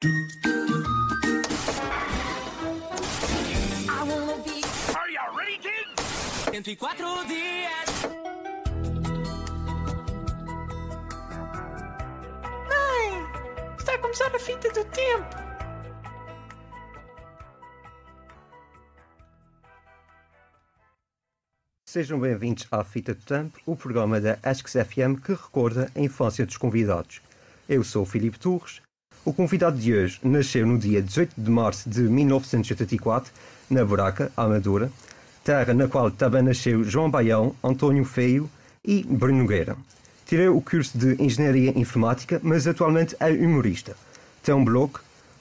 104 dias. Mãe, está a começar a fita do tempo. Sejam bem-vindos à Fita do Tempo, o programa da Asks FM que recorda a infância dos convidados. Eu sou o Filipe Torres. O convidado de hoje nasceu no dia 18 de março de 1984, na Buraca, Amadora, terra na qual também nasceu João Baião, António Feio e Bruno Nogueira. Tirou o curso de Engenharia Informática, mas atualmente é humorista. Tem um blog,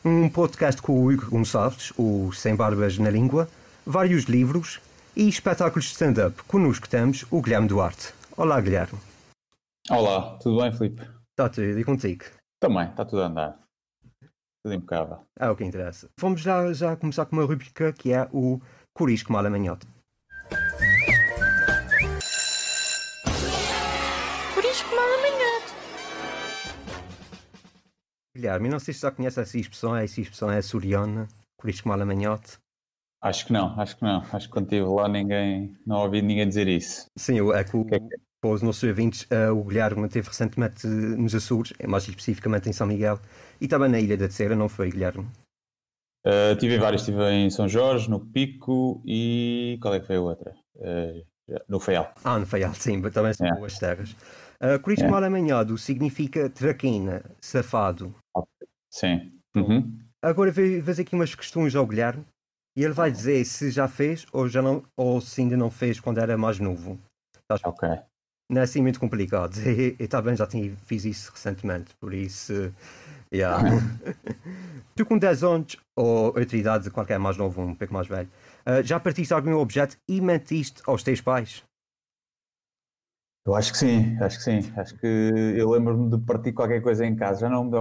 um podcast com o Hugo Gonçalves, o Sem Barbas na Língua, vários livros e espetáculos de stand-up. Connosco temos o Guilherme Duarte. Olá, Guilherme. Olá, tudo bem, Filipe? Está tudo e contigo? Também, está tudo a andar. Tudo impecável. É o que interessa. Vamos já, já começar com uma rubrica que é o Corisco Mal Amanhote. Por isso que mal amanhado. Guilherme, não sei se já conhece essa expressão, essa expressão é açoriana, Corisco Mal Amanhote. Acho que não, acho que não. Acho que quando estive lá ninguém, não ouvi ninguém dizer isso. Sim, o- é que o, Que é que- para os nossos ouvintes, eh, o Guilherme esteve recentemente eh, nos Açores, mais especificamente em São Miguel, e também na Ilha da Terceira, não foi, Guilherme? Uh, tive em vários, estive em São Jorge, no Pico e qual é que foi a outra? Uh, no Feial. Ah, no Faial, sim, também são É. boas terras. Uh, Corisco É. Mal Amanhado significa traquina, safado. Sim. Uhum. Agora fazer aqui umas questões ao Guilherme e ele vai dizer se já fez ou, já não, ou se ainda não fez quando era mais novo. Ok. Não é assim muito complicado. E, e também já tinha, fiz isso recentemente, por isso. Yeah. tu com 10 anos, ou outra idade, qualquer mais novo, um pouco mais velho, uh, já partiste algum objeto e mentiste aos teus pais? Eu acho que sim, acho que sim. Acho que eu lembro-me de partir qualquer coisa em casa. Já não me.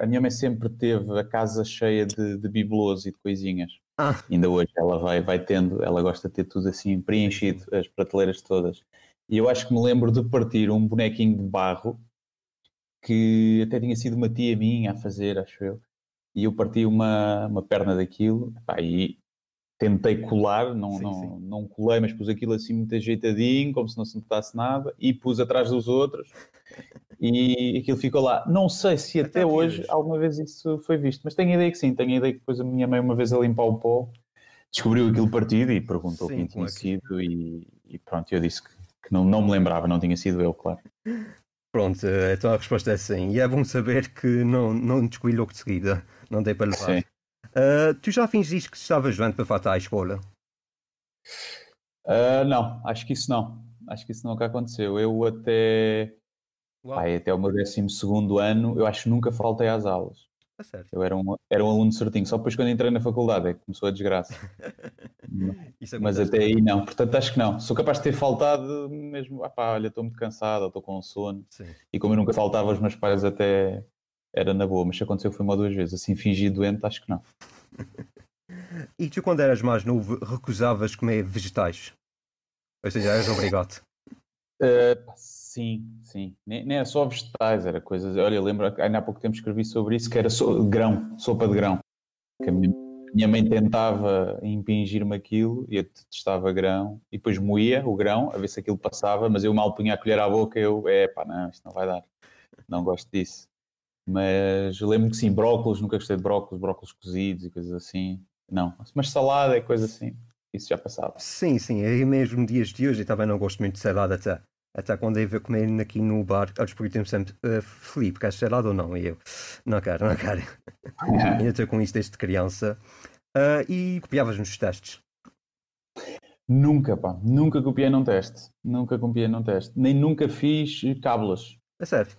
A minha mãe sempre teve a casa cheia de, de bibelôs e de coisinhas. Ah. Ainda hoje ela vai, vai tendo, ela gosta de ter tudo assim preenchido, as prateleiras todas. E eu acho que me lembro de partir um bonequinho de barro que até tinha sido uma tia minha a fazer, acho eu. E eu parti uma, uma perna daquilo epá, e tentei colar, não, Sim, não, sim. não colei, mas pus aquilo assim muito ajeitadinho, como se não se notasse nada, e pus atrás dos outros e aquilo ficou lá. Não sei se até, Até hoje alguma vez isso foi visto, mas tenho a ideia que sim, tenho a ideia que depois a minha mãe, uma vez a limpar o pó, descobriu aquilo partido e perguntou Sim, quem tinha claro sido e, e pronto, eu disse que, que não, não me lembrava, não tinha sido eu, claro. Pronto, uh, então a resposta é sim. E é bom saber que não, não descobri logo de seguida. Não dei para levar. Uh, tu já fingiste que estavas doente para faltar à escola? Ah, não, acho que isso não. Acho que isso nunca aconteceu. Eu até, ai, até o meu 12 ano, eu acho que nunca faltei às aulas. Tá. Eu era um, era um aluno certinho. Só depois quando entrei na faculdade é que começou a desgraça. Mas até aí não. Portanto, acho que não. Sou capaz de ter faltado mesmo. Ah pá, olha, estou muito cansado, ou estou com sono. Sim. E como eu nunca faltava aos meus pais, até era na boa. Mas se aconteceu foi uma ou duas vezes. Assim, fingir doente, acho que não. E tu, quando eras mais novo, recusavas comer vegetais? Ou seja, eras obrigado. Uh, sim, sim. Nem, nem é só vegetais, era coisas. Olha, lembro, ainda há pouco tempo escrevi sobre isso, que era so- grão, sopa de grão. Que a minha, minha mãe tentava impingir-me aquilo e eu testava grão e depois moía o grão a ver se aquilo passava, mas eu mal punha a colher à boca eu, é pá, não, isto não vai dar. Não gosto disso. Mas eu lembro que sim, brócolos, nunca gostei de brócolos, brócolos cozidos e coisas assim. Não, mas salada é coisa assim. Isso já passava. Sim, sim, aí mesmo dias de hoje eu também não gosto muito de salada até. Até quando eu vou comer aqui no bar, eles perguntam sempre, "Ah, Filipe, queres salada ou não? E eu, não quero, não quero. Ainda estou com isso desde criança. Ah, e copiavas nos testes. Nunca, pá, nunca copiei num teste. Nunca copiei num teste. Nem nunca fiz cábulas, É sério.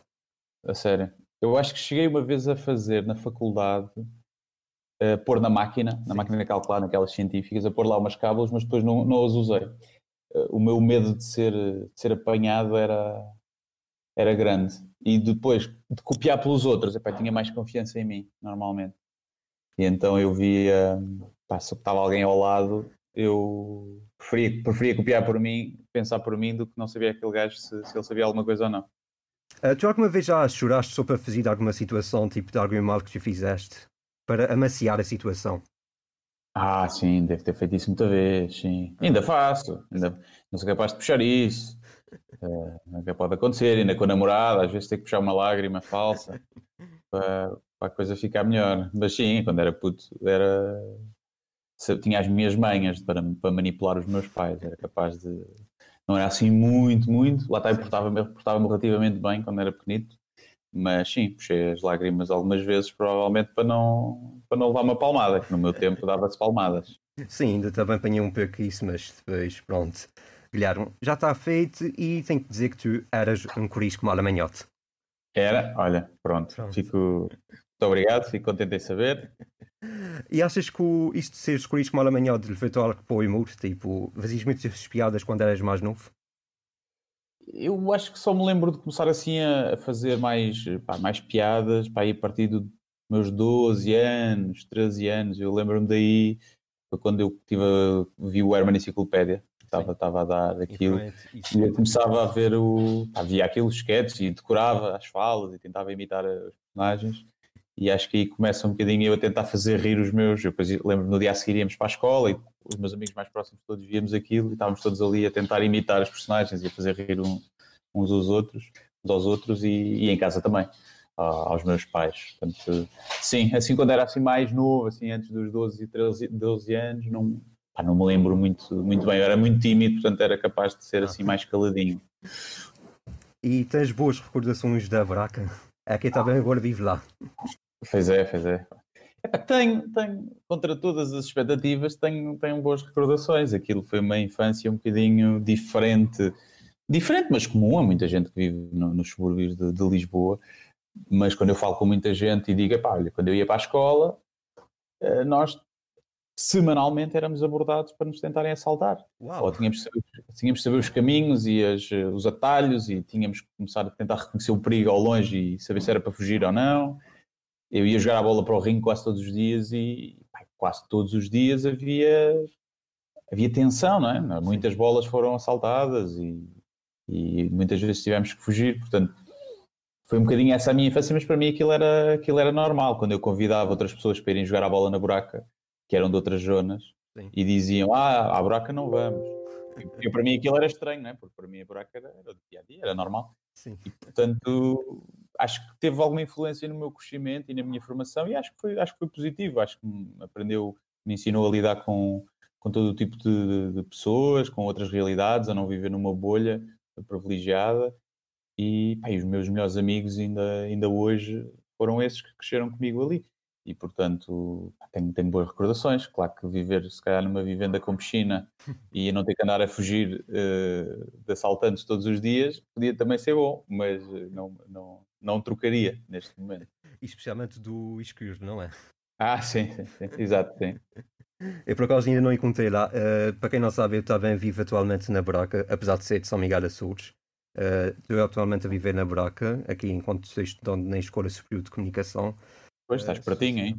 a sério. Eu acho que cheguei uma vez a fazer na faculdade, a pôr na máquina, na Sim. máquina de calcular, naquelas científicas, a pôr lá umas cábulas, mas depois não, não as usei. O meu medo de ser, de ser apanhado era, era grande. E depois de copiar pelos outros, epá, tinha mais confiança em mim, normalmente. E então eu via, pá, se estava alguém ao lado, eu preferia, preferia copiar por mim, pensar por mim, do que não sabia aquele gajo se, se ele sabia alguma coisa ou não. Ah, tu alguma vez já choraste só para fazer alguma situação, tipo de algum mal que tu fizeste, para amaciar a situação? Ah, sim, deve ter feito isso muita vez, sim. Ainda faço, ainda não sou capaz de puxar isso. Eh, nunca pode acontecer, ainda com a namorada, às vezes tem que puxar uma lágrima falsa para, para a coisa ficar melhor. Mas sim, quando era puto, era. Tinha as minhas manhas para, para manipular os meus pais, era capaz de. Não era assim muito, muito. Lá está, eu portava-me portava relativamente bem quando era pequenito, mas sim, puxei as lágrimas algumas vezes, provavelmente para não, para não levar uma palmada, que no meu tempo dava-se palmadas. Sim, ainda também apanhei um pouco isso, mas depois, pronto. Guilherme, já está feito e tenho que dizer que tu eras um corisco mal amanhote. Era, olha, pronto, Pronto. fico. Muito obrigado, fico contente em saber. E achas que o, isto de seres corisco mal amanhote levou-te algo para o humor? Tipo, fazias muitas piadas quando eras mais novo? Eu acho que só me lembro de começar assim a fazer mais, pá, mais piadas, pá, aí a partir dos meus 12 anos, 13 anos. Eu lembro-me daí, foi quando eu tive a- vi o Herman Enciclopédia, estava, estava a dar aquilo. E eu começava a ver o. Pá, via aqueles sketches e decorava as falas e tentava imitar os personagens. E acho que aí começa um bocadinho eu a tentar fazer rir os meus. Eu depois lembro no dia a seguir íamos para a escola e os meus amigos mais próximos todos víamos aquilo e estávamos todos ali a tentar imitar os personagens e a fazer rir um- uns aos outros, uns aos outros e, e em casa também, aos meus pais. Portanto, sim, assim quando era assim mais novo, assim antes dos 12 e 13, 12 anos, não, pá, não me lembro muito, muito bem. Eu era muito tímido, portanto era capaz de ser assim mais caladinho. E tens boas recordações da Braca? É que eu também agora vivo lá. Pois é, pois é. Epá, tenho, tenho, contra todas as expectativas, tenho, tenho boas recordações. Aquilo foi uma infância um bocadinho diferente, diferente, mas comum a muita gente que vive no- nos subúrbios de, de Lisboa. Mas quando eu falo com muita gente e digo, epá, olha, quando eu ia para a escola, eh, nós semanalmente éramos abordados para nos tentarem assaltar. Ou Uau! tínhamos de saber, tínhamos de saber os caminhos e as, eh, os atalhos e tínhamos que começar a tentar reconhecer o perigo ao longe e saber se era para fugir ou não. Eu ia jogar a bola para o ringue quase todos os dias e pá, quase todos os dias havia, havia tensão, não é? Muitas bolas foram assaltadas e, e muitas vezes tivemos que fugir, portanto foi um bocadinho essa a minha infância, mas para mim aquilo era, aquilo era normal. Quando eu convidava outras pessoas para irem jogar a bola na buraca, que eram de outras zonas, Sim. e diziam, ah, à buraca não vamos. E, para mim aquilo era estranho, não é? Porque para mim a buraca era, era do dia a dia, era normal. Sim. E portanto acho que teve alguma influência no meu crescimento e na minha formação e acho que foi, acho que foi positivo. Acho que me aprendeu, me ensinou a lidar com, com todo o tipo de, de pessoas, com outras realidades, a não viver numa bolha privilegiada. E, pá, e os meus melhores amigos ainda, ainda hoje foram esses que cresceram comigo ali. E, portanto, tenho, tenho boas recordações. Claro que viver, se calhar, numa vivenda com piscina e não ter que andar a fugir eh, de assaltantes todos os dias podia também ser bom, mas eh, não, não, não trocaria neste momento. Especialmente do escuro, não é? Ah, sim, sim, sim. exato, sim. Eu por acaso ainda não encontrei lá. Eh, para quem não sabe, eu também vivo atualmente na Braca, apesar de ser de São Miguel Açores. Uh, estou atualmente a viver na Braca, aqui enquanto estou estudando na Escola Superior de Comunicação. Pois estás pertinho, hein?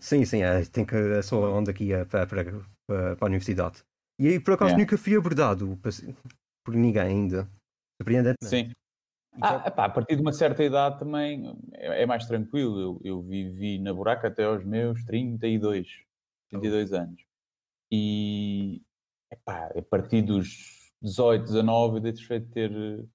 Sim, sim, é, tem que, é só onde aqui é para, para, para, a universidade. E aí, por acaso, É. nunca fui abordado por, por ninguém ainda. Surpreendentemente. Sim. Ah, epá, a partir de uma certa idade também é, é mais tranquilo. Eu, eu vivi na buraca até aos meus 32, 32 anos. E epá, a partir dos 18, 19 eu deixei de ter,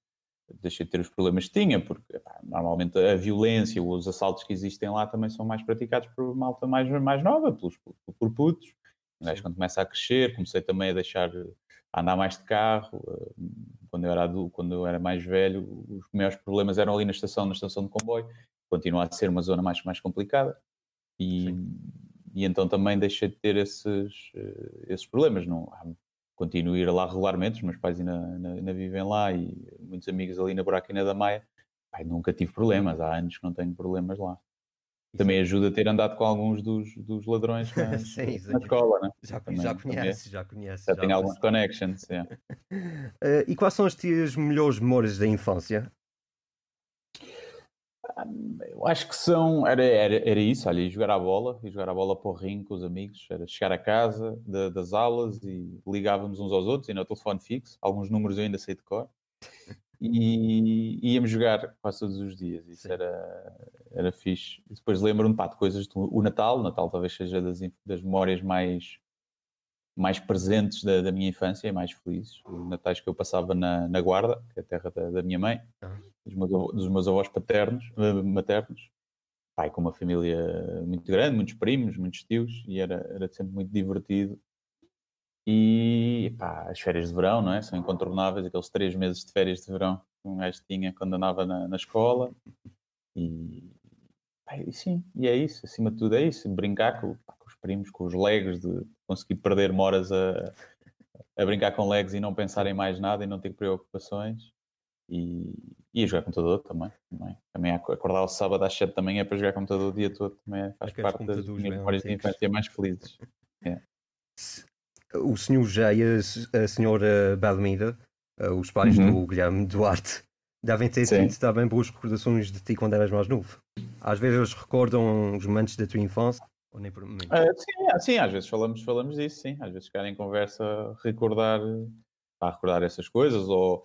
deixei de ter os problemas que tinha, porque epá, normalmente a violência os assaltos que existem lá também são mais praticados por malta mais, mais nova, pelos, por, por putos. Gajo quando começa a crescer, comecei também a deixar a andar mais de carro. Quando eu era adulto, quando eu era mais velho, os maiores problemas eram ali na estação, na estação de comboio. Continua a ser uma zona mais, mais complicada. E, e então também deixei de ter esses, eh, esses problemas. Não, há- continuo a ir lá regularmente, os meus pais ainda, ainda, ainda vivem lá e muitos amigos ali na Buraquina da Maia. Pai, nunca tive problemas, há anos que não tenho problemas lá. Também ajuda a ter andado com alguns dos, dos ladrões na, Sim, na escola, né? Já, Também- já também conhece, já conhece. Já tenho alguns connections. é. Eh, e quais são as tuas melhores memórias da infância? Eu acho que são. Era, era, era isso, olha, jogar a bola, ir jogar a bola para o ringue com os amigos, era chegar a casa da- das aulas e ligávamos uns aos outros, e no telefone fixo, alguns números eu ainda sei de cor. E íamos jogar quase todos os dias. Isso Sim. era, era fixe. E depois lembro-me pá, de coisas do o Natal. O Natal talvez seja das, das memórias mais, mais presentes da, da minha infância e mais felizes. Os natais que eu passava na, na Guarda, que é a terra da, da minha mãe, dos, meus, dos meus avós paternos, eh, maternos. Pai, com uma família muito grande, muitos primos, muitos tios, e era, era sempre muito divertido. E pá, as férias de verão, não é? São incontornáveis, aqueles três meses de férias de verão que um gajo tinha quando andava na, na escola. E, pá, e sim, e é isso, acima de tudo é isso, brincar com, pá, com os primos, com os legs, de conseguir perder horas a, a brincar com legs e não pensar em mais nada e não ter preocupações. E, e a jogar computador também. Também, também ac- acordar ao sábado às 7 da manhã para jogar computador o dia todo também é- faz Aqueles parte das minhas memórias de infância mais felizes. O senhor José e a, a senhora Belmira, eh, os pais Uhum. do Guilherme Duarte, devem ter Sim. tido também boas recordações de ti quando eras mais novo. Às vezes eles recordam os momentos da tua infância, ou nem por. Ah, sim, ah, sim, às vezes falamos, falamos disso, sim. Às vezes ficar em conversa, recordar, pá, recordar essas coisas, ou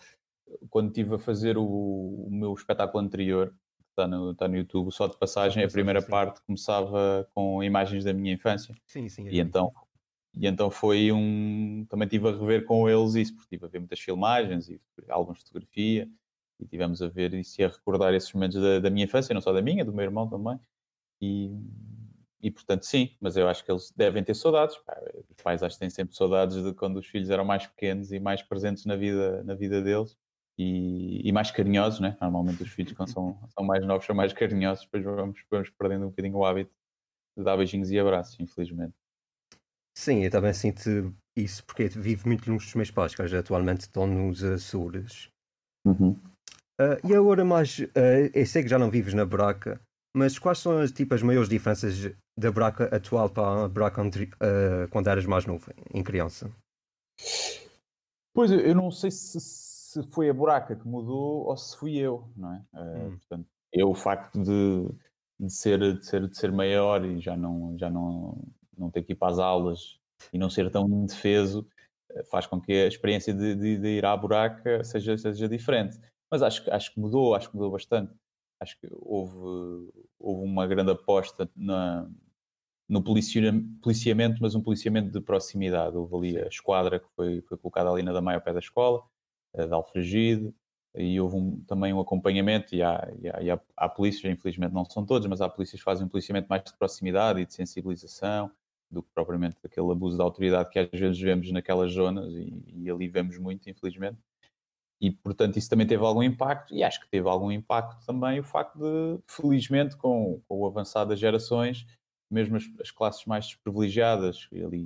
quando estive a fazer o, o meu espetáculo anterior, que está no, está no YouTube, só de passagem, a primeira sim. parte começava com imagens da minha infância. Sim, sim. E então, e então foi um. Também estive a rever com eles isso, porque estive a ver muitas filmagens e álbuns de fotografia, e tivemos a ver isso e a recordar esses momentos da, da minha infância, não só da minha, do meu irmão também. E, e portanto, sim, mas eu acho que eles devem ter saudades. Os pais acho que têm sempre saudades de quando os filhos eram mais pequenos e mais presentes na vida, na vida deles. E, e mais carinhosos, né? Normalmente os filhos, quando são, são mais novos, são mais carinhosos, depois vamos, vamos perdendo um bocadinho o hábito de dar beijinhos e abraços, infelizmente. Sim, eu também sinto isso porque vivo muito longe dos meus pais, que atualmente estão nos Açores. Ah, e agora mais, ah, eu sei que já não vives na Braca, mas quais são as, tipo, as maiores diferenças da Braca atual para a Braca anteri- ah, quando eras mais novo, em criança? Pois, eu- não sei se, se foi a buraca que mudou ou se fui eu, não é? Hum. portanto, eu, o facto de, de, ser, de, ser, de ser maior e já não, já não, não ter que ir para as aulas e não ser tão indefeso, eh, faz com que a experiência de, de- de ir à buraca seja, seja diferente. Mas acho, que- acho que mudou, acho que mudou bastante. Acho que houve, houve uma grande aposta na, no policia- policiamento, mas um policiamento de proximidade. Houve ali a esquadra que foi, foi colocada ali na Damaia ao pé da escola, a de Alfragide, e houve um- também um acompanhamento, e, há, e, há, e há, há polícias, infelizmente não são todos, mas há polícias que fazem um policiamento mais de proximidade e de sensibilização, do que propriamente aquele abuso de autoridade que às vezes vemos naquelas zonas, e, e ali vemos muito, infelizmente. E, portanto, isso também teve algum impacto, e acho que teve algum impacto também o facto de, felizmente, com, com o avançar das gerações, mesmo as, as classes mais desprivilegiadas, e ali,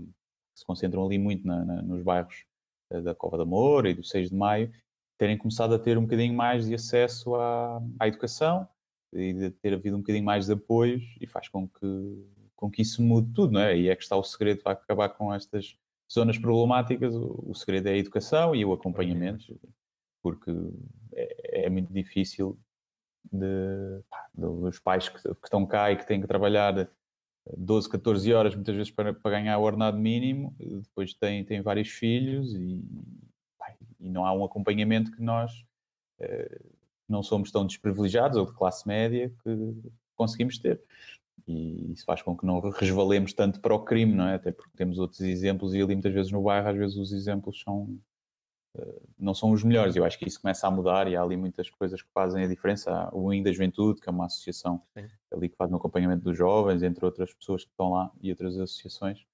que se concentram ali muito na- na- nos bairros eh, da Cova da Moura e do 6 de Maio, terem começado a ter um bocadinho mais de acesso à, à educação e de ter havido um bocadinho mais de apoios e faz com que, com que isso mude tudo, não é? E é que está o segredo para acabar com estas zonas problemáticas, o, o segredo é a educação e o acompanhamento, porque é, é muito difícil de, pá, dos pais que, que estão cá e que têm que trabalhar 12, 14 horas, muitas vezes para, para ganhar o ordenado mínimo, depois têm, têm vários filhos e, pá, e não há um acompanhamento que nós eh, não somos tão desprivilegiados ou de classe média que conseguimos ter. E isso faz com que não resvalemos tanto para o crime, não é? Até porque temos outros exemplos e ali muitas vezes no bairro, às vezes os exemplos são eh, não são os melhores. Eu acho que isso começa a mudar e há ali muitas coisas que fazem a diferença. Há o IN da Juventude, que é uma associação Sim. ali que faz um acompanhamento dos jovens, entre outras pessoas que estão lá e outras associações.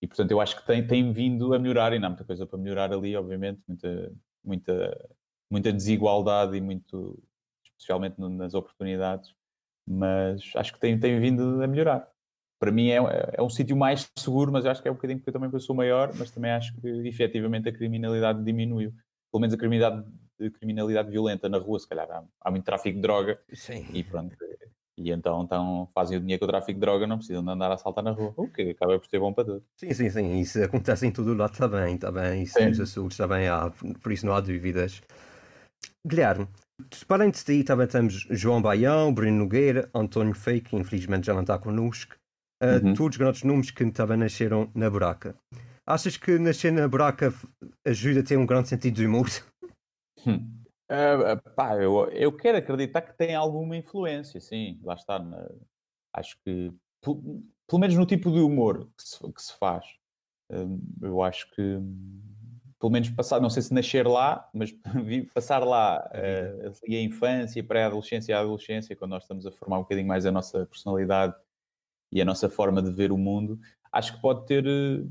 E portanto eu acho que tem, tem vindo a melhorar e não há muita coisa para melhorar ali, obviamente, muita, muita, muita desigualdade e muito, especialmente nas oportunidades, mas acho que tem, tem vindo a melhorar. Para mim é, é um sítio mais seguro, mas acho que é um bocadinho porque eu também sou maior, mas também acho que efetivamente a criminalidade diminuiu. Pelo menos a criminalidade, a criminalidade violenta na rua, se calhar há, há muito tráfico de droga Sim. e pronto. E então, então fazem o dinheiro com o tráfico de droga, não precisam de andar a saltar na rua, o que acaba por ser bom para todos. Sim, sim, sim. Isso acontece em todo o lado também. também isso Sim. nos Açores também há, por isso não há dúvidas. Guilherme, para de ti também temos João Baião, Bruno Nogueira, António Fei, que infelizmente já não está connosco. Uh, Uhum. Todos grandes nomes que também nasceram na buraca. Achas que nascer na buraca ajuda a ter um grande sentido de humor? Hum. Ah, pá, eu, eu quero acreditar que tem alguma influência, sim, lá está. na- acho que, pelo, pelo menos no tipo de humor que se, que se faz, hum, eu acho que, hum, pelo menos passar, não sei se nascer lá, mas passar lá ali a infância, pré-adolescência e a adolescência, quando nós estamos a formar um bocadinho mais a nossa personalidade e a nossa forma de ver o mundo, acho que pode ter, eh,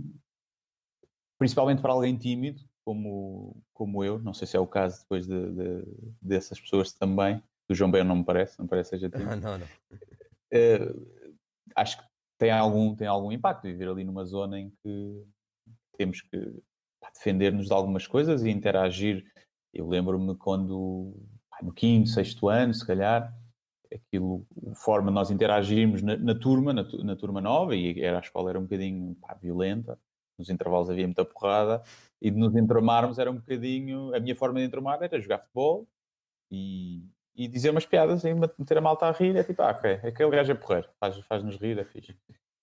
principalmente para alguém tímido, como, como eu, não sei se é o caso depois de, de- dessas pessoas também, do João Bem não me parece, não me parece seja tímido, não, não. eh, acho que tem algum, tem algum impacto viver ali numa zona em que temos que defender-nos de algumas coisas e interagir. Eu lembro-me quando, no quinto, sexto ano, se calhar, aquilo, a forma de nós interagirmos na, na turma, na, na turma nova, e era, a escola era um bocadinho pá, violenta, nos intervalos havia muita porrada, e de nos entromarmos era um bocadinho, a minha forma de entromar era jogar futebol e, e dizer umas piadas e meter a malta a rir, é tipo, ah, ok, aquele gajo é porreiro, faz- faz-nos rir, é fixe.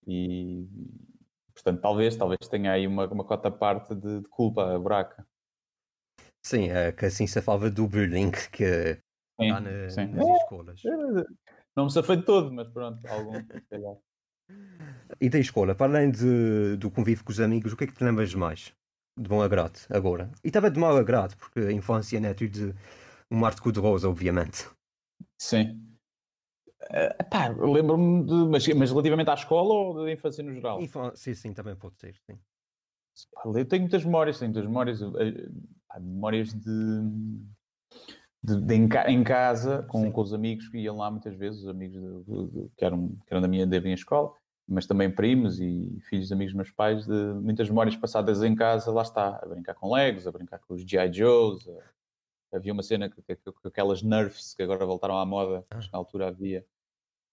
E, portanto, talvez, talvez tenha aí uma, uma cota parte de, de culpa, a buraca. Sim, é que assim se falava do bullying que Sim, há na- sim. nas É, escolas. Não me safei de todo, mas pronto, algum. E da escola, para além de, do convívio com os amigos, o que é que te lembras mais? De bom agrado, agora. E também de mau agrado, porque a infância não é tudo de um mar de cor-de-rosa, obviamente. Sim. Eh, lembro-me de. Mas, mas relativamente à escola ou da infância no geral? Infância, sim, também pode ser, sim. Eu tenho muitas memórias, tenho muitas memórias, eh, pá, memórias de, de, de em, em casa com, Sim. com os amigos que iam lá muitas vezes, os amigos de- de- que, eram, que eram da minha, da minha escola, mas também primos e filhos de amigos dos meus pais, de muitas memórias passadas em casa, lá está, a brincar com Legos, a brincar com os G.I. Joes. a- havia uma cena que- aquelas Nerfs que agora voltaram à moda, Ah. mas que na altura havia.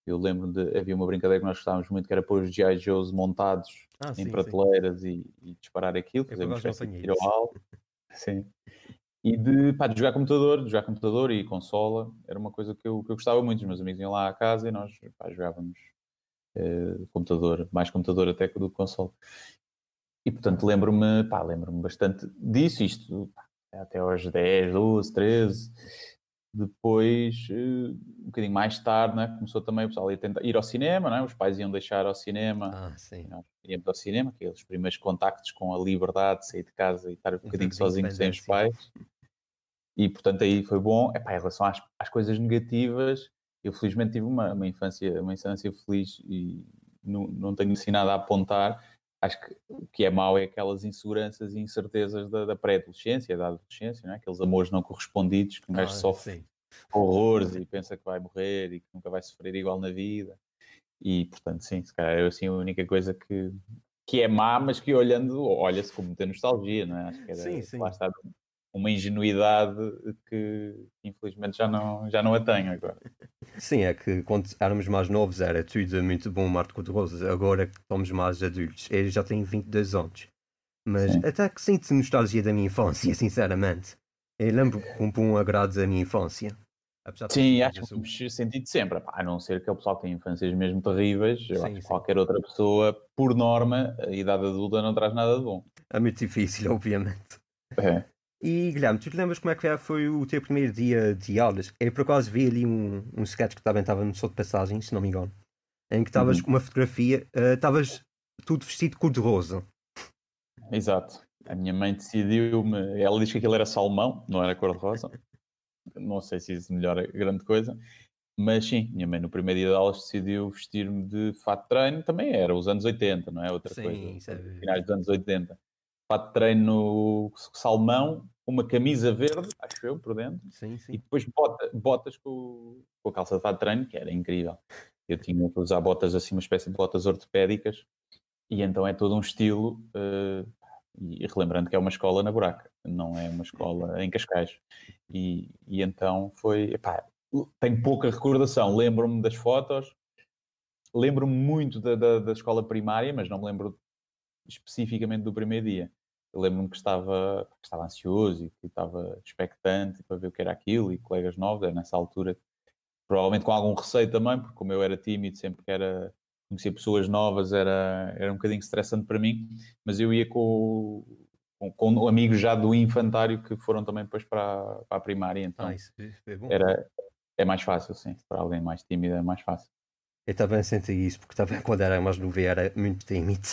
Eu lembro de havia uma brincadeira que nós gostávamos muito que era pôr os G.I. Joes montados Ah, em sim, sim. prateleiras e, e disparar aquilo, fazer uma espécie de tiro ao. Sim. E de, pá, de jogar computador, de jogar computador e consola, era uma coisa que eu, que eu gostava muito. Os meus amigos iam lá à casa e nós pá, jogávamos eh, computador, mais computador até que do que console. E portanto lembro-me, pá, lembro-me bastante disso, isto pá, até aos 10, 12, 13. Depois, eh, um bocadinho mais tarde, né, começou também o pessoal a ir, tentar, ir ao cinema, né? os pais iam deixar ao cinema Ah, sim. nós ao cinema, aqueles primeiros contactos com a liberdade de sair de casa e estar um bocadinho de sozinho sem os pais. E portanto aí foi bom. Epá, em relação às, às coisas negativas, eu felizmente tive uma, uma infância, uma infância feliz e não, não tenho assim nada a apontar. Acho que o que é mau é aquelas inseguranças e incertezas da, da pré-adolescência, da adolescência, não é? aqueles amores não correspondidos que um gajo Ah, sofre sim. horrores e pensa que vai morrer e que nunca vai sofrer igual na vida. E, portanto, sim, se calhar é assim a única coisa que, que é má, mas que olhando, olha-se com muita nostalgia, não é? Acho que era, Sim, sim. lá está, uma ingenuidade que infelizmente já não, já não a tenho agora. Sim, é que quando éramos mais novos era tudo muito bom mar de cor-de-rosas. Agora que somos mais adultos, eu já tenho 22 anos. Mas Sim. até que sinto nostalgia da minha infância, sinceramente. Eu lembro com bom agrado da minha infância. Sim, acho que sou- temos sentido sempre, a não ser que o pessoal tem infâncias mesmo terríveis, eu Sim, acho que sim. qualquer outra pessoa, por norma, a idade adulta não traz nada de bom. é muito difícil, obviamente. É. E Guilherme, tu te lembras como é que foi o teu primeiro dia de aulas? Eu por acaso vi ali um, um sketch que também estava no sol de passagem, se não me engano, em que estavas Uhum. com uma fotografia, eh, estavas tudo vestido cor-de-rosa. Exato. A minha mãe decidiu-me. Ela diz que aquilo era salmão, não era cor-de-rosa. não sei se isso melhora grande coisa. Mas sim, minha mãe no primeiro dia de aulas decidiu vestir-me de fato de treino. Também era os anos 80, não é? Outra Sim, coisa. isso é- Finais dos anos 80. Fato de treino salmão, uma camisa verde, acho eu, por dentro. Sim, E sim. depois bota- botas com, com a calça de fato de treino, que era incrível. Eu tinha que usar botas assim, uma espécie de botas ortopédicas, e então é todo um estilo. eh, e relembrando que é uma escola na buraca, não é uma escola em Cascais. E, e então foi. Epá, tenho pouca recordação. Lembro-me das fotos, lembro-me muito da, da, da escola primária, mas não me lembro especificamente do primeiro dia. Eu lembro-me que estava, que estava ansioso e que estava expectante para ver o que era aquilo e colegas novos, era nessa altura, provavelmente com algum receio também, porque como eu era tímido, sempre que era conhecer pessoas novas era, era um bocadinho estressante para mim, mas eu ia com, com, com amigos já do infantário que foram também depois para, para a primária, então Ah, é bom. era, é mais fácil, sim. Para alguém mais tímido é mais fácil. Eu também senti isso, porque também quando era mais novo era muito tímido.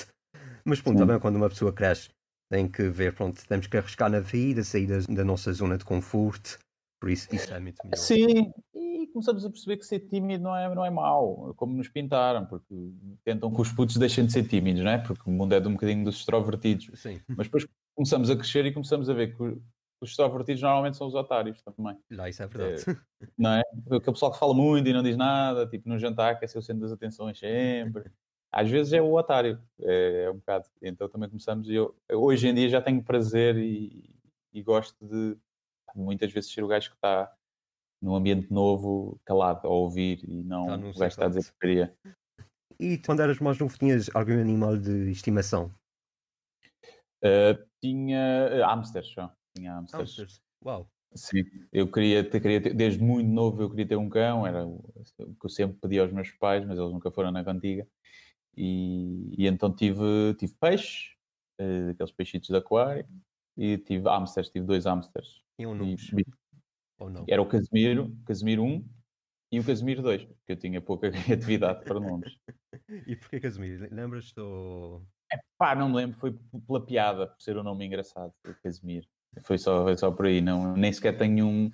Mas pronto, também quando uma pessoa cresce, tem que ver, pronto, temos que arriscar na vida, sair da, da nossa zona de conforto. Por isso, isso é muito melhor. Sim, e começamos a perceber que ser tímido não é, não é mau, como nos pintaram, porque tentam que os putos deixem de ser tímidos, não é? Porque o mundo é de um bocadinho dos extrovertidos. Sim, Mas depois começamos a crescer e começamos a ver que os extrovertidos normalmente são os otários também, lá isso é verdade. não é? Aquele pessoal que fala muito e não diz nada, tipo no jantar quer ser o centro das atenções sempre. Às vezes é o otário, é, é um bocado. Então também começamos e eu, hoje em dia já tenho prazer e, e gosto de muitas vezes ser o gajo que está num ambiente novo, calado, a ouvir e não Tá o gajo está a dizer safado. porcaria. E quando eras mais novo, tinhas algum animal de estimação? Uh, tinha uh, hamsters só. Tinha hamsters. Hamsters. Uau. Sim, eu queria ter, queria ter- desde muito novo eu queria ter um cão, era o o que eu sempre pedi aos meus pais, mas eles nunca foram na cantiga. E, e então tive, tive peixe, eh, aqueles peixitos de aquário, e tive hamsters, tive dois hamsters. E- nomes? e- Ou não? era o Casimiro, Casimiro 1 e o Casimiro 2, porque eu tinha pouca criatividade para nomes. E porquê Casimiro? Lembras-te do... Pá, não me lembro, foi pela piada, por ser um nome engraçado, o Casimiro. Foi só, foi só por aí, não, nem sequer tenho um.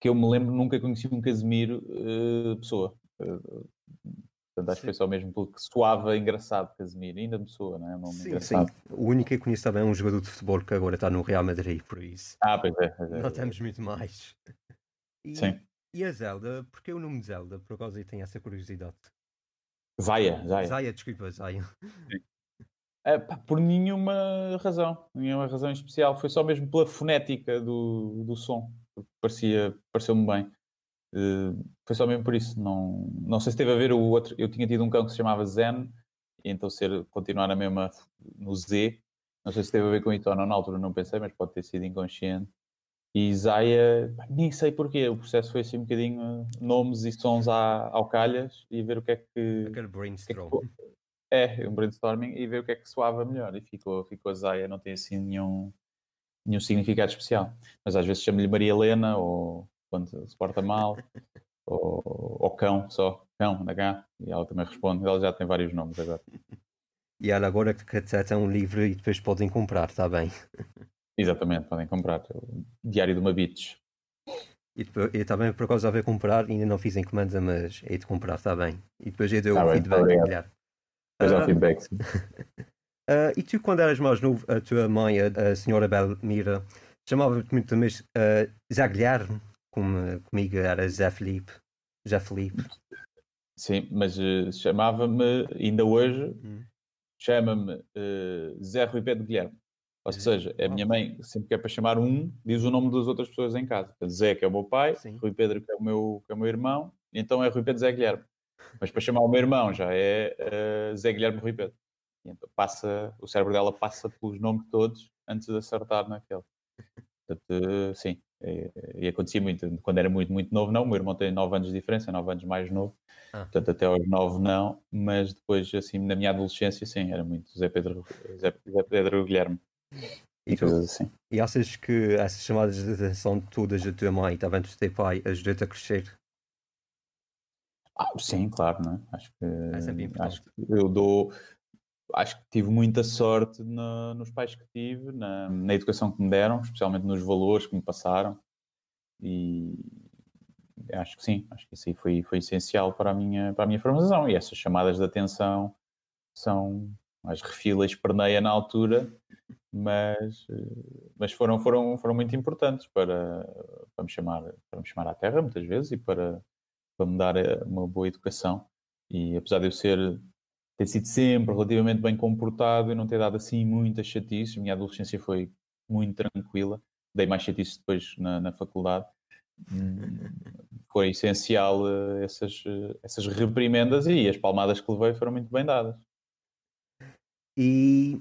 Que eu me lembro, nunca conheci um Casimiro eh, pessoa. Eh, portanto, acho que foi só mesmo porque soava engraçado Casimiro, ainda me soa, não é? Um nome Sim, sim. engraçado. O único que eu conheço também é um jogador de futebol que agora está no Real Madrid, por isso. Ah, pois é. Pois é. Não temos muito mais. E, Sim. e a Zelda? Porquê o nome de Zelda? Por acaso eu tenho essa curiosidade. Zaya, Zaya. Zaya, desculpa, Zaya. Eh, pá, por nenhuma razão, nenhuma razão em especial. Foi só mesmo pela fonética do, do som. Parecia, pareceu-me bem. Eh, foi só mesmo por isso. Não, não sei se teve a ver o outro. Eu tinha tido um cão que se chamava Zen, e então ser, continuar na mesma no Z. Não sei se teve a ver com isso ou não, na altura não pensei, mas pode ter sido inconsciente. E Zaya, pá, nem sei porquê. O processo foi assim um bocadinho eh, nomes e sons à, ao calhas e ver o que é que. Aquele brainstorm. É, um brainstorming e ver o que é que soava melhor. E ficou, ficou a Zaya, não tem assim nenhum, nenhum significado especial. Mas às vezes chamo-lhe Maria Helena, ou quando se porta mal, ou, ou cão, só cão, da H. E ela também responde. Ela já tem vários nomes agora. E ela agora que tem um livro e depois podem comprar, está bem? Exatamente, podem comprar. É o Diário de uma Beach. E depois, eu também por acaso já veio comprar, ainda não fiz encomenda, mas hei de comprar, está bem? E depois eu dou Tá o bem, feedback, obrigado. Guilherme. Depois Ah, feedback. sim. ah, e tu, quando eras mais novo, a tua mãe, a, a senhora Belmira, chamava-te muito também uh, Zé Guilherme, como comigo era Zé Felipe. Zé Felipe. Sim, mas eh, chamava-me, ainda hoje, Hum. chama-me eh, Zé Rui Pedro Guilherme. Ou seja, a minha mãe, sempre que é para chamar um, diz o nome das outras pessoas em casa. Zé, que é o meu pai, Sim. Rui Pedro, que é o meu, que é o meu irmão, então é Rui Pedro Zé Guilherme. Mas para chamar o meu irmão já é eh, Zé Guilherme Rui Pedro. E então passa, o cérebro dela passa pelos nomes todos antes de acertar naquele. Portanto, sim, é- e acontecia muito. Quando era muito, muito novo, não. O meu irmão tem 9 anos de diferença, 9 anos mais novo. Ah. Portanto, até aos 9 não. Mas depois, assim, na minha adolescência, sim, era muito Zé Pedro, Zé, Zé Pedro Guilherme. E, tu, coisas assim. e achas que essas chamadas de atenção todas da tua mãe, também do teu pai, ajudou-te a crescer? Ah, sim, claro, não é? Acho que, É acho que eu dou. Acho que tive muita sorte na- nos pais que tive, na, na educação que me deram, especialmente nos valores que me passaram. E acho que sim, acho que isso aí foi, foi essencial para a, minha, para a minha formação. E essas chamadas de atenção são as refilas perneia na altura, mas, mas foram, foram, foram muito importantes para, para, me chamar, para me chamar à terra, muitas vezes, e para, para me dar eh, uma boa educação. E apesar de eu ser ter sido sempre relativamente bem comportado e não ter dado assim muitas chatices, minha adolescência foi muito tranquila, dei mais chatices depois na, na faculdade. Foi essencial eh, essas, eh, essas reprimendas e as palmadas que levei foram muito bem dadas. E,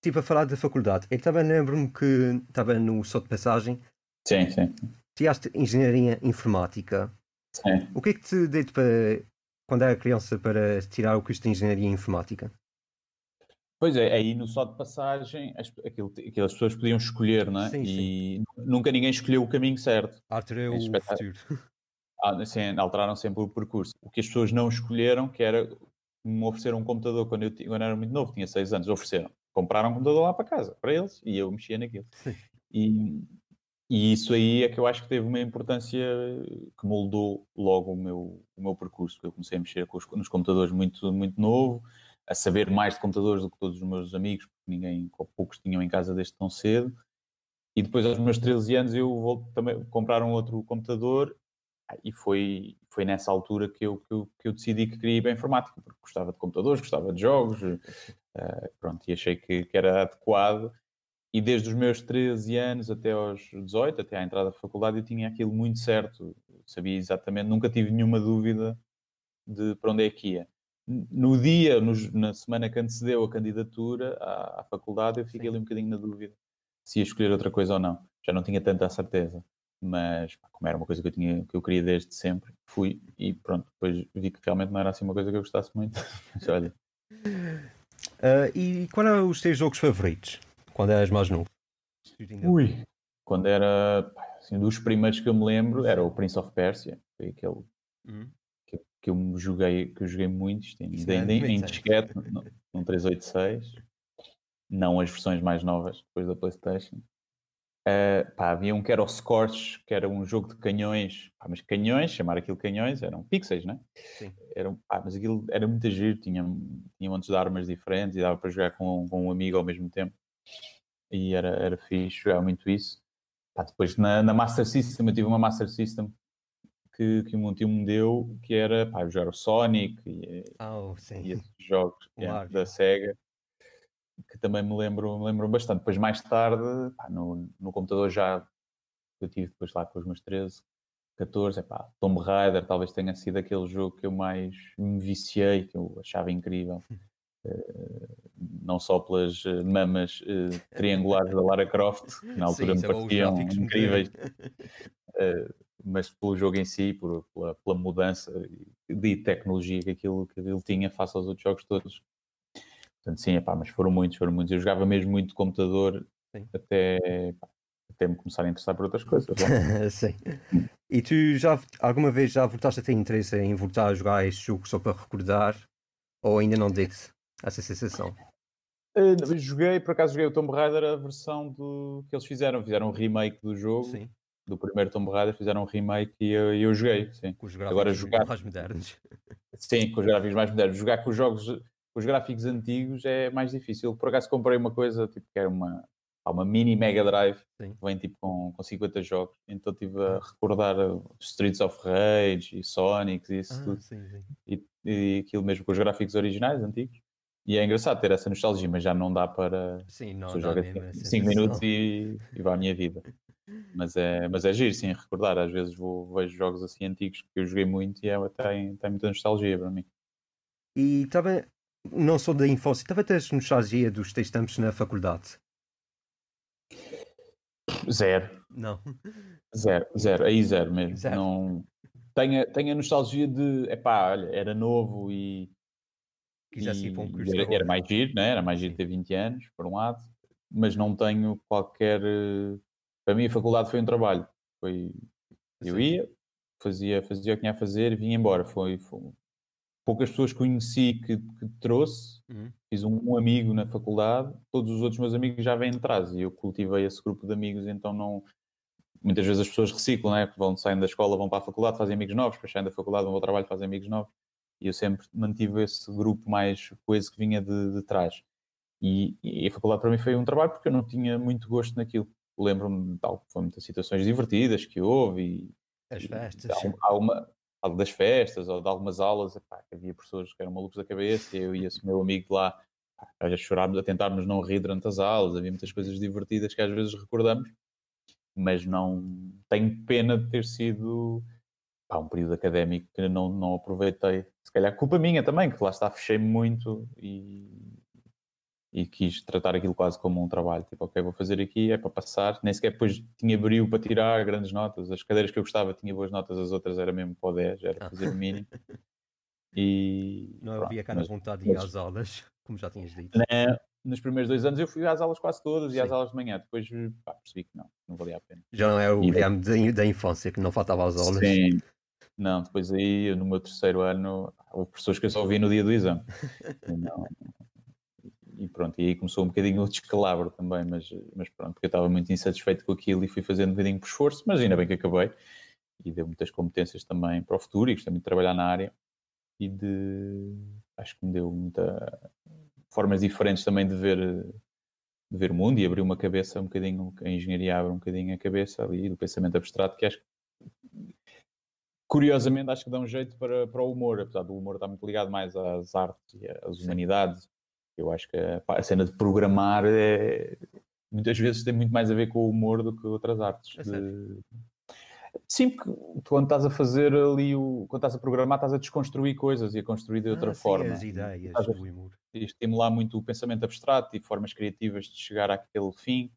tipo, a falar da faculdade, eu também lembro-me que estava no só de passagem, Sim, sim, tiraste Engenharia Informática. sim. O que é que te deu para, quando era criança, para tirar o curso de Engenharia Informática? Pois é, aí no só de passagem, as, aquilo, aquelas pessoas podiam escolher, não é? Sim, e nunca ninguém escolheu o caminho certo. Arthur é o espetáculo. futuro. Ah, assim, alteraram sempre o percurso. O que as pessoas não escolheram, que era me oferecer um computador quando eu, quando eu era muito novo, tinha 6 anos, ofereceram. Compraram um computador lá para casa, para eles, e eu mexia naquilo. Sim. E, e isso aí é que eu acho que teve uma importância que moldou logo o meu, o meu percurso. Eu comecei a mexer com os, nos computadores muito, muito novo, a saber mais de computadores do que todos os meus amigos, porque ninguém, poucos tinham em casa desde tão cedo. E depois, aos meus 13 anos, eu vou também comprar um outro computador ah, e foi, foi nessa altura que eu, que, eu, que eu decidi que queria ir para a informática, porque gostava de computadores, gostava de jogos, eh, pronto, e achei que, que era adequado. E desde os meus 13 anos até aos 18, até à entrada da faculdade, eu tinha aquilo muito certo, sabia exatamente, nunca tive nenhuma dúvida de para onde é que ia. No dia, nos- na semana que antecedeu a candidatura à, à faculdade, eu fiquei Sim. ali um bocadinho na dúvida se ia escolher outra coisa ou não. Já não tinha tanta certeza mas pá, como era uma coisa que eu, tinha, que eu queria desde sempre, fui e pronto, depois vi que realmente não era assim uma coisa que eu gostasse muito. Mas olha, Ah, e qual eram os teus jogos favoritos? Quando eras mais novo? ui, quando era assim, dos primeiros que eu me lembro era o Prince of Persia, foi aquele Hum. que, que eu me joguei, que eu joguei muito, é ainda em 96. disquete, num 386, não as versões mais novas depois da Playstation. Uh, pá, havia um que era o Scorch, que era um jogo de canhões, pá, mas canhões, chamar aquilo canhões, eram pixels, né? Sim. Eram, pá, mas aquilo era muito giro, tinha, tinha montes de armas diferentes e dava para jogar com, com um amigo ao mesmo tempo. E era, era fixe, jogava muito isso. Pá, depois na, na Master System, eu tive uma Master System que, que o meu tio me deu, que era pá, jogar o Sonic e, oh, e esses jogos Mario. da SEGA que também me lembro, me lembro bastante. Depois, mais tarde, pá, no, no computador já eu tive depois lá com os meus 13, 14, epá, Tomb Raider talvez tenha sido aquele jogo que eu mais me viciei, que eu achava incrível. Eh, não só pelas eh, mamas eh, triangulares da Lara Croft, que na altura Sim, me os pareciam incríveis, mas pelo jogo em si, por, pela, pela mudança de tecnologia que aquilo, que ele tinha face aos outros jogos todos. Portanto, sim, epá, mas foram muitos, foram muitos. Eu jogava mesmo muito de computador Sim. até, pá, até me começar a interessar por outras coisas. Sim. E tu já alguma vez já voltaste a ter interesse em voltar a jogar este jogo só para recordar? Ou ainda não deste essa sensação? Eh, joguei, por acaso joguei o Tomb Raider, a versão do, que eles fizeram. Fizeram um remake do jogo, Sim. do primeiro Tomb Raider, fizeram um remake e eu, eu joguei, sim. Com os Agora jogar- mais modernos. Sim, com os gráficos mais modernos. Jogar com os jogos, com os gráficos antigos é mais difícil. Por acaso comprei uma coisa, tipo, que era uma, uma mini Mega Drive, Sim. que vem tipo com, com 50 jogos. Então estive a recordar uh, Streets of Rage e Sonics e isso Ah, tudo. sim, sim. E, e aquilo mesmo com os gráficos originais, antigos. E é engraçado ter essa nostalgia, mas já não dá para. Sim, não dá joga mesmo a 5 sensação. minutos e, e vai à minha vida. Mas é, mas é giro, sim, recordar. Às vezes vou, vejo jogos assim antigos que eu joguei muito e é, tem, tem muita nostalgia para mim. E também, não só da infância, também tens nostalgia dos teus tempos na faculdade? Zero. Não. Zero, zero, aí zero mesmo. Zero. Não, tenho, tenho a nostalgia de, epá, olha, era novo e, Quisesse e ir para um curso era, era mais giro, né? era mais giro ter 20 anos, por um lado, mas não tenho qualquer. eh, Para mim, a faculdade foi um trabalho. Foi, eu ia, fazia, fazia o que tinha a fazer e vinha embora. Foi, foi- poucas pessoas conheci que, que trouxe. Uhum. Fiz um, um amigo na faculdade, todos os outros meus amigos já vêm de trás e eu cultivei esse grupo de amigos, então não. Muitas vezes as pessoas reciclam, né? vão saindo da escola, vão para a faculdade, fazem amigos novos, depois saem da faculdade, vão ao trabalho, fazem amigos novos. E eu sempre mantive esse grupo mais coeso que vinha de, de trás. E, e a faculdade para mim foi um trabalho porque eu não tinha muito gosto naquilo. Lembro-me de tal, foi muitas situações divertidas que houve e As festas. de alguma- das festas ou de algumas aulas, epá, havia professores que eram malucos da cabeça e eu e esse meu amigo de lá a chorarmos, a tentarmos não rir durante as aulas, havia muitas coisas divertidas que às vezes recordamos, mas não tenho pena de ter sido pá, um período académico que não, não aproveitei. Se calhar culpa minha também, que lá está, fechei muito e, e quis tratar aquilo quase como um trabalho. Tipo, ok, vou fazer aqui, é para passar. Nem sequer depois tinha brilho para tirar grandes notas. As cadeiras que eu gostava tinha boas notas, as outras era mesmo para o 10, era Ah. fazer o mínimo. E Não havia aquela mas- vontade de ir às aulas. como já tinhas dito. Na- nos primeiros dois anos eu fui às aulas quase todas e às aulas de manhã. Depois pá, percebi que não, não valia a pena. Já não é o Guilherme da, da infância que não faltava às aulas. Sim. Não, depois aí, no meu terceiro ano, houve professores que eu só ouvi no dia do exame. Não- e pronto, e aí começou um bocadinho o descalabro também, mas, mas pronto, porque eu estava muito insatisfeito com aquilo e fui fazendo um bocadinho por esforço, mas ainda bem que acabei. E deu muitas competências também para o futuro e gostei muito de trabalhar na área. E de. Acho que me deu muita. formas diferentes também de ver, de ver o mundo e abriu uma cabeça um bocadinho. A engenharia abre um bocadinho a cabeça ali do pensamento abstrato, que acho que curiosamente acho que dá um jeito para, para o humor, apesar do humor estar muito ligado mais às artes e às humanidades. Eu acho que a, pá, a cena de programar é, muitas vezes tem muito mais a ver com o humor do que outras artes. É De-? Sim, porque quando estás a fazer ali o. quando estás a programar, estás a desconstruir coisas e a construir de outra Ah, sim, forma. As ideias Estás a- do humor. e estimular muito o pensamento abstrato e formas criativas de chegar àquele fim.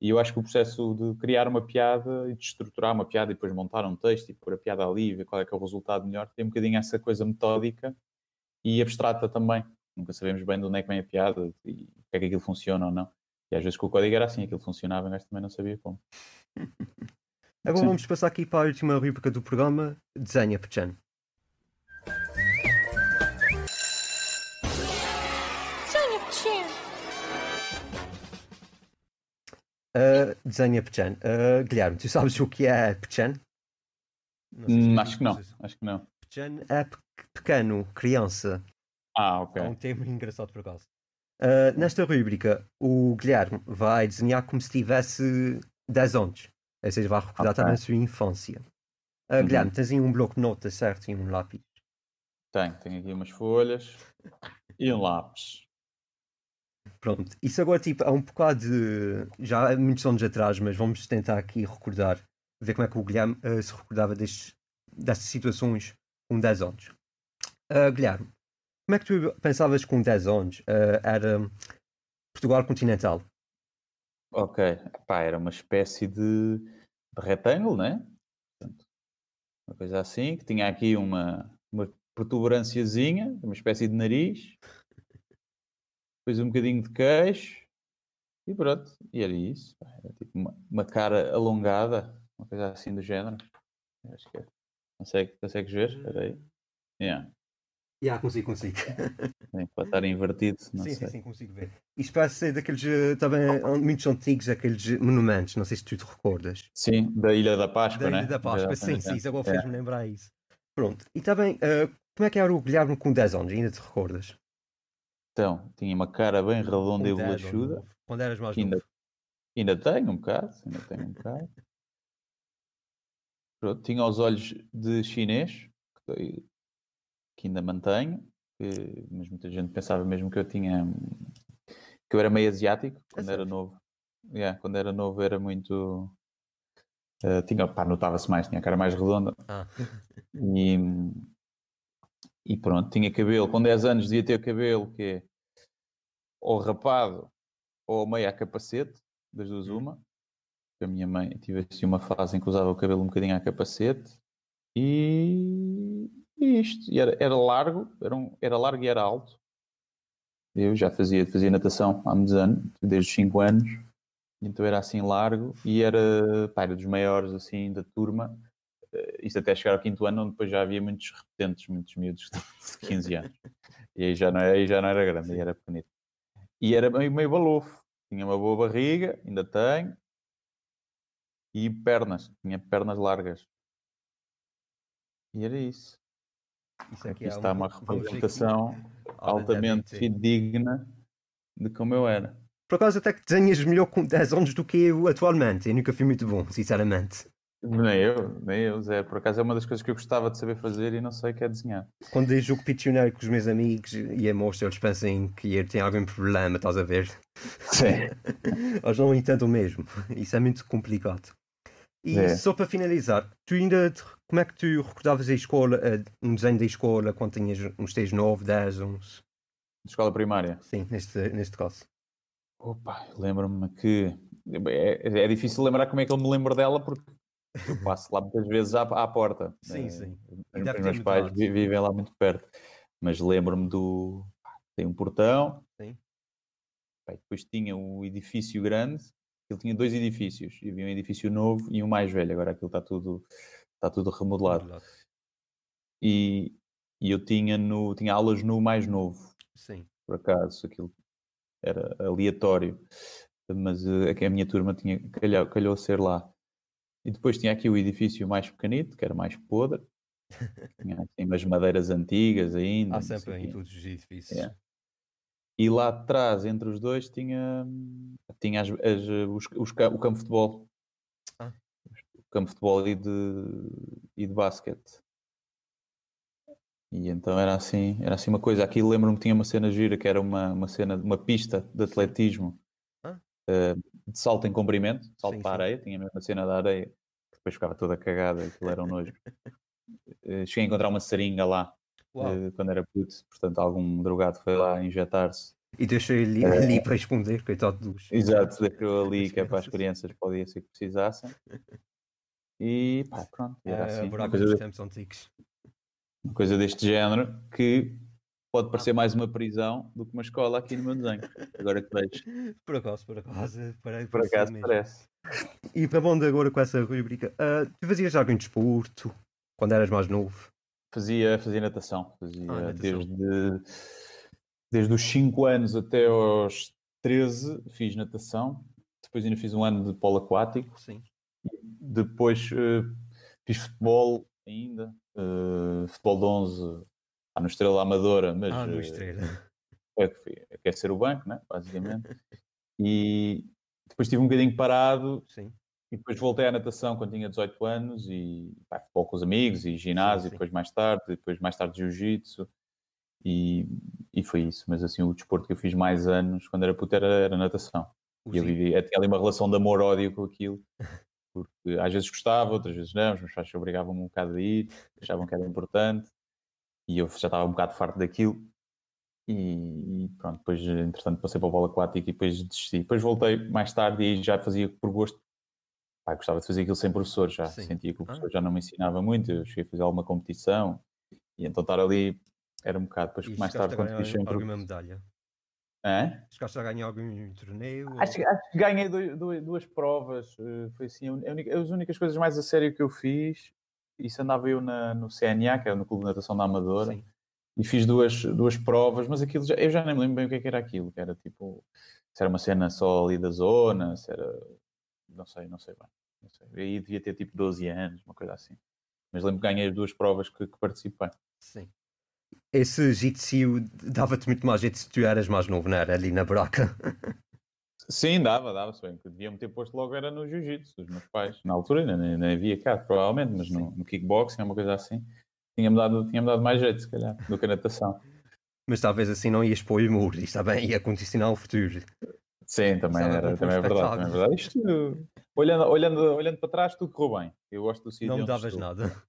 E eu acho que o processo de criar uma piada e de estruturar uma piada e depois montar um texto e pôr a piada ali e ver qual é que é o resultado melhor, tem um bocadinho essa coisa metódica e abstrata também. Nunca sabemos bem de onde é que vem a piada e o que é que aquilo funciona ou não. E às vezes com o código era assim, aquilo funcionava, mas também não sabia como. Agora Sim. vamos passar aqui para a última rubrica do programa, Desenha Pechan. Uh, desenha Pechan. Uh, Guilherme, tu sabes o que é Pechan? Hum, acho que não, acho que não. Pechan é pe- pequeno, criança. Ah, ok. É um termo engraçado por acaso. Uh, nesta rubrica, o Guilherme vai desenhar como se tivesse 10 anos. Ou seja, vai recordar Ok. também a sua infância. Uh, Uhum. Guilherme, tens aí um bloco de notas, certo? E um lápis. Tenho, tenho aqui umas folhas e um lápis. Pronto. Isso agora, tipo, é um bocado de... Já há muitos anos atrás, mas vamos tentar aqui recordar. Ver como é que o Guilherme uh, se recordava destas situações com 10 anos. Uh, Guilherme, como é que tu pensavas com 10 anos uh, era Portugal continental? Ok, pá, era uma espécie de, de retângulo, né? Portanto, uma coisa assim, que tinha aqui uma, uma protuberânciazinha, uma espécie de nariz, depois um bocadinho de queixo, e pronto, e era isso. Era tipo uma, uma cara alongada, uma coisa assim do género. Acho que é. Consegue, consegues ver? Espera aí. Yeah. Já, consigo, consigo. Tem, Pode estar invertido, não sim, sei. sim, sim, consigo ver. Isto parece ser daqueles eh, também eh, muitos antigos, aqueles monumentos, não sei se tu te recordas. Sim, da Ilha da Páscoa, Da né? Ilha da Páscoa, sim, sim, isso agora É. fez-me lembrar isso. Pronto, e também, eh, como é que era o Guilherme com 10 anos? Ainda te recordas? Então, tinha uma cara bem redonda e 10 ou bolachuda. Quando eras mais Ainda- novo? Ainda tenho um bocado, ainda tenho um bocado. Pronto, tinha os olhos de chinês, que, que ainda mantenho, que- mas muita gente pensava mesmo que eu tinha que eu era meio asiático quando era sério? novo. Yeah, quando era novo era muito eh, tinha, pá, notava-se mais, tinha a cara mais redonda Ah, e, e pronto, tinha cabelo, com 10 anos devia ter cabelo que é ou rapado ou meio a capacete, das duas uma. A minha mãe tive assim uma fase em que usava o cabelo um bocadinho a capacete e, e isto, e era, era largo, era, um- era largo e era alto. Eu já fazia, fazia natação há muitos anos, desde os 5 anos, então era assim largo e era, pá, era dos maiores assim da turma. Eh, Isto até chegar ao quinto ano, onde depois já havia muitos repetentes, muitos miúdos de 15 anos. E aí já não era, aí já não era grande, aí era pequenito. E era meio, meio balofo. Tinha uma boa barriga, ainda tenho. E pernas, tinha pernas largas. E era isso. isso Aqui aqui é está uma representação altamente fidedigna de como eu era. Por acaso até que desenhas melhor com 10 anos do que eu atualmente. Eu nunca fui muito bom, sinceramente. Nem eu, nem eu, Zé. Por acaso é uma das coisas que eu gostava de saber fazer e não sei que é desenhar. Quando eu jogo Pictionary com os meus amigos e a mostro, eles pensam que eu tenho algum problema, estás a ver? Sim. Eles não entendem mesmo. Isso é muito complicado. E É. só para finalizar, tu ainda te- como é que tu recordavas a escola, eh, um desenho da escola quando tinhas uns teus 9, 10, 11? De escola primária. Sim, neste, neste caso. Opa, lembro-me que é, é difícil lembrar como é que eu me lembro dela porque eu passo lá muitas vezes à, à porta. Sim, Eh, sim. Os, meus pais vi- vivem lá muito perto, mas lembro-me do tem um portão. Sim. E depois tinha o edifício grande. Ele tinha dois edifícios. E havia um edifício novo e um mais velho. Agora aquilo está tudo, está tudo remodelado. E, e eu tinha, no, tinha aulas no mais novo, Sim. por acaso. Aquilo era aleatório. Mas eh, aqui a minha turma tinha, calhou, calhou a ser lá. E depois tinha aqui o edifício mais pequenito, que era mais podre. Tinha assim, umas madeiras antigas ainda. Há sempre em todos os edifícios. Yeah. E lá atrás, entre os dois, tinha, tinha as, as, os, os, o campo de futebol. Ah. O campo de futebol e de, e de basquete. E então era assim, era assim uma coisa. Aqui lembro-me que tinha uma cena gira, que era uma, uma cena, uma pista de atletismo Eh, de salto em comprimento, salto Sim, para a areia, tinha mesmo a cena da areia, que depois ficava toda cagada, aquilo era um nojo. Eh, cheguei a encontrar uma seringa lá, eh, quando era puto, portanto algum drogado foi lá injetar-se. E deixei-lhe É. ali para responder, coitado dos. Exato, deixou ali que é para as crianças. crianças, podia ser que precisassem. E pá, pronto, era É, assim, uma coisa, de- uma coisa deste género que pode parecer mais uma prisão do que uma escola aqui no meu desenho. Agora que vejo, Por acaso, por acaso. Para, por acaso parece. E acabando agora com essa rubrica, ah, tu fazias já algum desporto quando eras mais novo? Fazia, fazia natação, fazia Ah, natação. desde, desde os 5 anos até aos 13 fiz natação, depois ainda fiz um ano de polo aquático, Sim. depois eh, fiz futebol ainda, eh, futebol de 11 ah, no Estrela Amadora, mas Ah, no eh, Estrela. é que fui- aquecer o banco, né? basicamente. E depois estive um bocadinho parado Sim. e depois voltei à natação quando tinha 18 anos e pá, futebol com os amigos e ginásio, Sim, sim. depois mais tarde, depois mais tarde jiu-jitsu e, e foi isso. Mas assim, o desporto que eu fiz mais anos quando era puto era, era natação. Os E eu vivi, tinha ali uma relação de amor-ódio com aquilo, porque às vezes gostava, outras vezes não, os meus pais obrigavam-me um bocado a ir, achavam que era importante, e eu já estava um bocado farto daquilo. E, e pronto, depois entretanto passei para o bola aquática e depois desisti. Depois voltei mais tarde e já fazia por gosto. Pá, gostava de fazer aquilo sem professor já. Sim. Sentia que o Ah. professor já não me ensinava muito, eu cheguei a fazer alguma competição e então estar ali era um bocado. Depois E mais tarde, quando fiz sempre. alguma medalha? Hã? Chegaste a ganhar algum torneio? ou- Acho, que- acho que ganhei dois- duas, duas provas. eh, Foi assim, a única- as únicas coisas mais a sério que eu fiz. Isso andava eu na, no CNA, que era no Clube de Natação da Amadora, Sim. e fiz duas, duas provas, mas aquilo já, eu já nem me lembro bem o que, é que era aquilo. Que era tipo, se era uma cena só ali da zona, se era. Não sei, não sei bem. Não sei. Aí devia ter tipo 12 anos, uma coisa assim. Mas lembro que ganhei as duas provas que, que participei. Sim. Esse jitsu dava-te muito mais jeito se tu eras mais novo, não era? Ali na buraca. Sim, dava, dava-se bem. O que deviam-me ter posto logo era no jiu-jitsu, dos meus pais. Na altura ainda nem, nem havia cá, provavelmente, mas no, no kickboxing, uma coisa assim, tinha-me dado, tinha dado mais jeito, se calhar, do que a natação. Mas talvez assim não ias para o humor. Isto também ia condicionar o futuro. Sim, também, era também é verdade. Também é verdade. Isto, olhando, olhando, olhando para trás, tudo correu bem. Eu gosto do sítio Não mudavas estou. nada.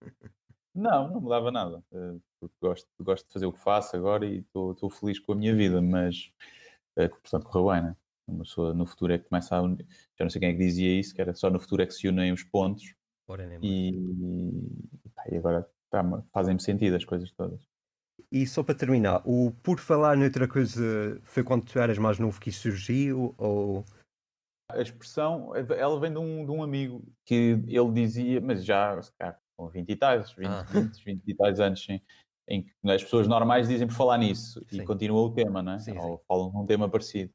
Não, não mudava nada. eh, Porque gosto, gosto de fazer o que faço agora e estou estou feliz com a minha vida, mas eh, portanto correu bem, né? Uma pessoa no futuro é que começa a. uni- Já não sei quem é que dizia isso, que era só no futuro é que se unem os pontos Ora, nem mais. e, pá, e agora tá- fazem-me sentido as coisas todas. E só para terminar, o por falar noutra coisa foi quando tu eras mais novo que isso surgiu? Ou. A expressão, ela vem de um, de um amigo que ele dizia, mas já se calhar, com 20 e tais, 20, Ah. 20, 20 e tais anos, sim, em que as pessoas normais dizem por falar nisso Sim. e continua o tema, não é? Sim, Ou falam de um tema parecido.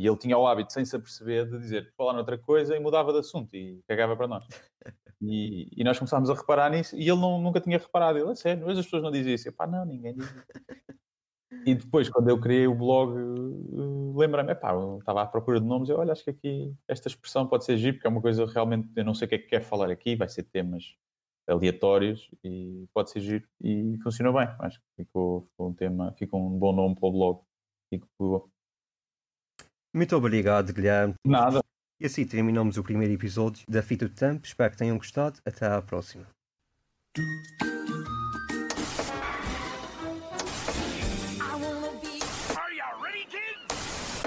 E ele tinha o hábito, sem se aperceber, de dizer falar noutra coisa e mudava de assunto e cagava para nós. E, e nós começámos a reparar nisso e ele não- nunca tinha reparado. Ele, é sério, mas as pessoas não diziam isso. Eu, pá, não, ninguém diz isso. E depois, quando eu criei o blog, lembrei-me, pá, eu estava à procura de nomes, eu, olha, acho que aqui esta expressão pode ser giro, porque é uma coisa realmente, eu não sei o que é que quer falar aqui, vai ser temas aleatórios e pode ser giro e funcionou bem. Acho que ficou, ficou um tema, ficou um bom nome para o blog. Ficou... Muito obrigado, Guilherme. Nada. E assim terminamos o primeiro episódio da Fita do Tempo. Espero que tenham gostado. Até à próxima. Be?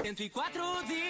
104 dias